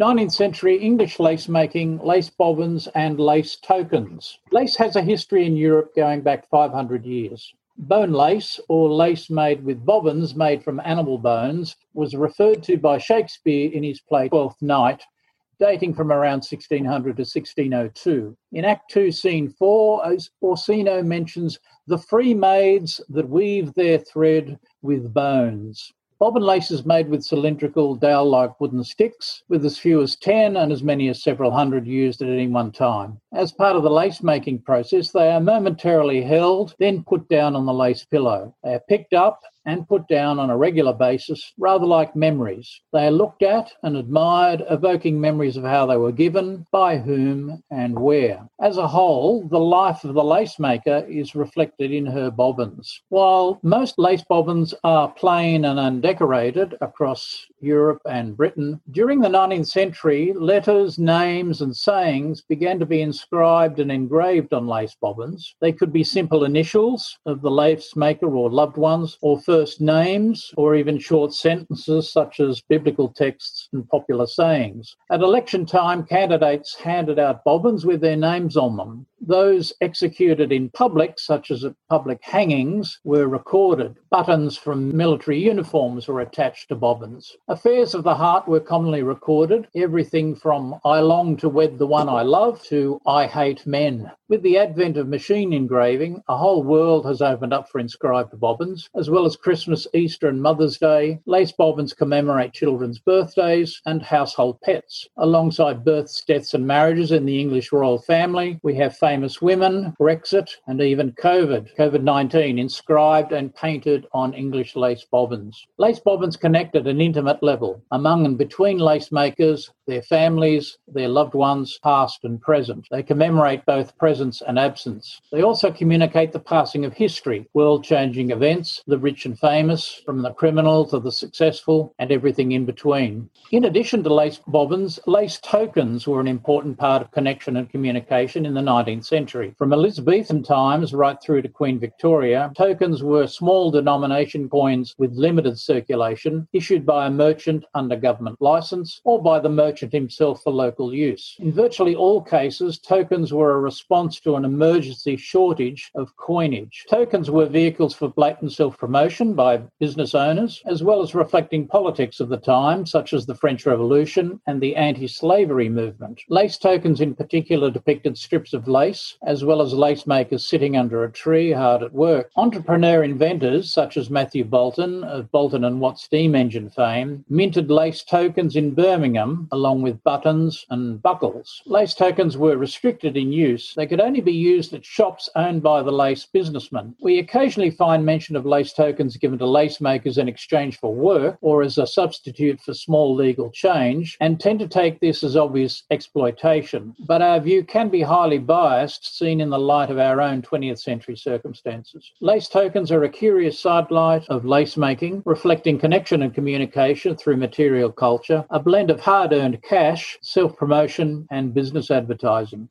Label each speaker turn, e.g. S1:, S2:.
S1: 19th century English lace making, lace bobbins, and lace tokens. Lace has a history in Europe going back 500 years. Bone lace, or lace made with bobbins made from animal bones, was referred to by Shakespeare in his play Twelfth Night, dating from around 1600 to 1602. In Act 2, Scene 4, Orsino mentions the free maids that weave their thread with bones. Bobbin lace is made with cylindrical dowel like wooden sticks, with as few as 10 and as many as several hundred used at any one time. As part of the lace making process, they are momentarily held, then put down on the lace pillow. They are picked up and put down on a regular basis, rather like memories. They are looked at and admired, evoking memories of how they were given, by whom, and where. As a whole, the life of the lace maker is reflected in her bobbins. While most lace bobbins are plain and undecorated across Europe and Britain, during the 19th century, letters, names, and sayings began to be inscribed and engraved on lace bobbins. They could be simple initials of the lace maker or loved ones, or first names, or even short sentences such as biblical texts and popular sayings. At election time, candidates handed out bobbins with their names on them. Those executed in public, such as at public hangings, were recorded. Buttons from military uniforms were attached to bobbins. Affairs of the heart were commonly recorded, everything from I long to wed the one I love to I hate men. With the advent of machine engraving, a whole world has opened up for inscribed bobbins, as well as Christmas, Easter, and Mother's Day. Lace bobbins commemorate children's birthdays and household pets. Alongside births, deaths, and marriages in the English royal family, we have famous women, Brexit, and even COVID, COVID 19, inscribed and painted on English lace bobbins. Lace bobbins connect at an intimate level among and between lace makers, their families, their loved ones, past and present. They commemorate both presence and absence. They also communicate the passing of history, world changing events, the rich and famous, from the criminal to the successful, and everything in between. In addition to lace bobbins, lace tokens were an important part of connection and communication in the 19th century. From Elizabethan times right through to Queen Victoria, tokens were small denomination coins with limited circulation issued by a merchant under government license or by the merchant himself for local use. In virtually all cases, tokens were a response to an emergency shortage of coinage. Tokens were vehicles for blatant self promotion by business owners, as well as reflecting politics of the time, such as the French Revolution and the anti slavery movement. Lace tokens, in particular, depicted strips of lace, as well as lace makers sitting under a tree hard at work. Entrepreneur inventors, such as Matthew Boulton of Boulton and Watt steam engine fame, minted lace tokens in Birmingham, along with buttons and buckles. Lace tokens were restricted in use. They could could only be used at shops owned by the lace businessman. We occasionally find mention of lace tokens given to lace makers in exchange for work or as a substitute for small legal change and tend to take this as obvious exploitation. But our view can be highly biased, seen in the light of our own 20th century circumstances. Lace tokens are a curious sidelight of lace making, reflecting connection and communication through material culture, a blend of hard earned cash, self promotion, and business advertising.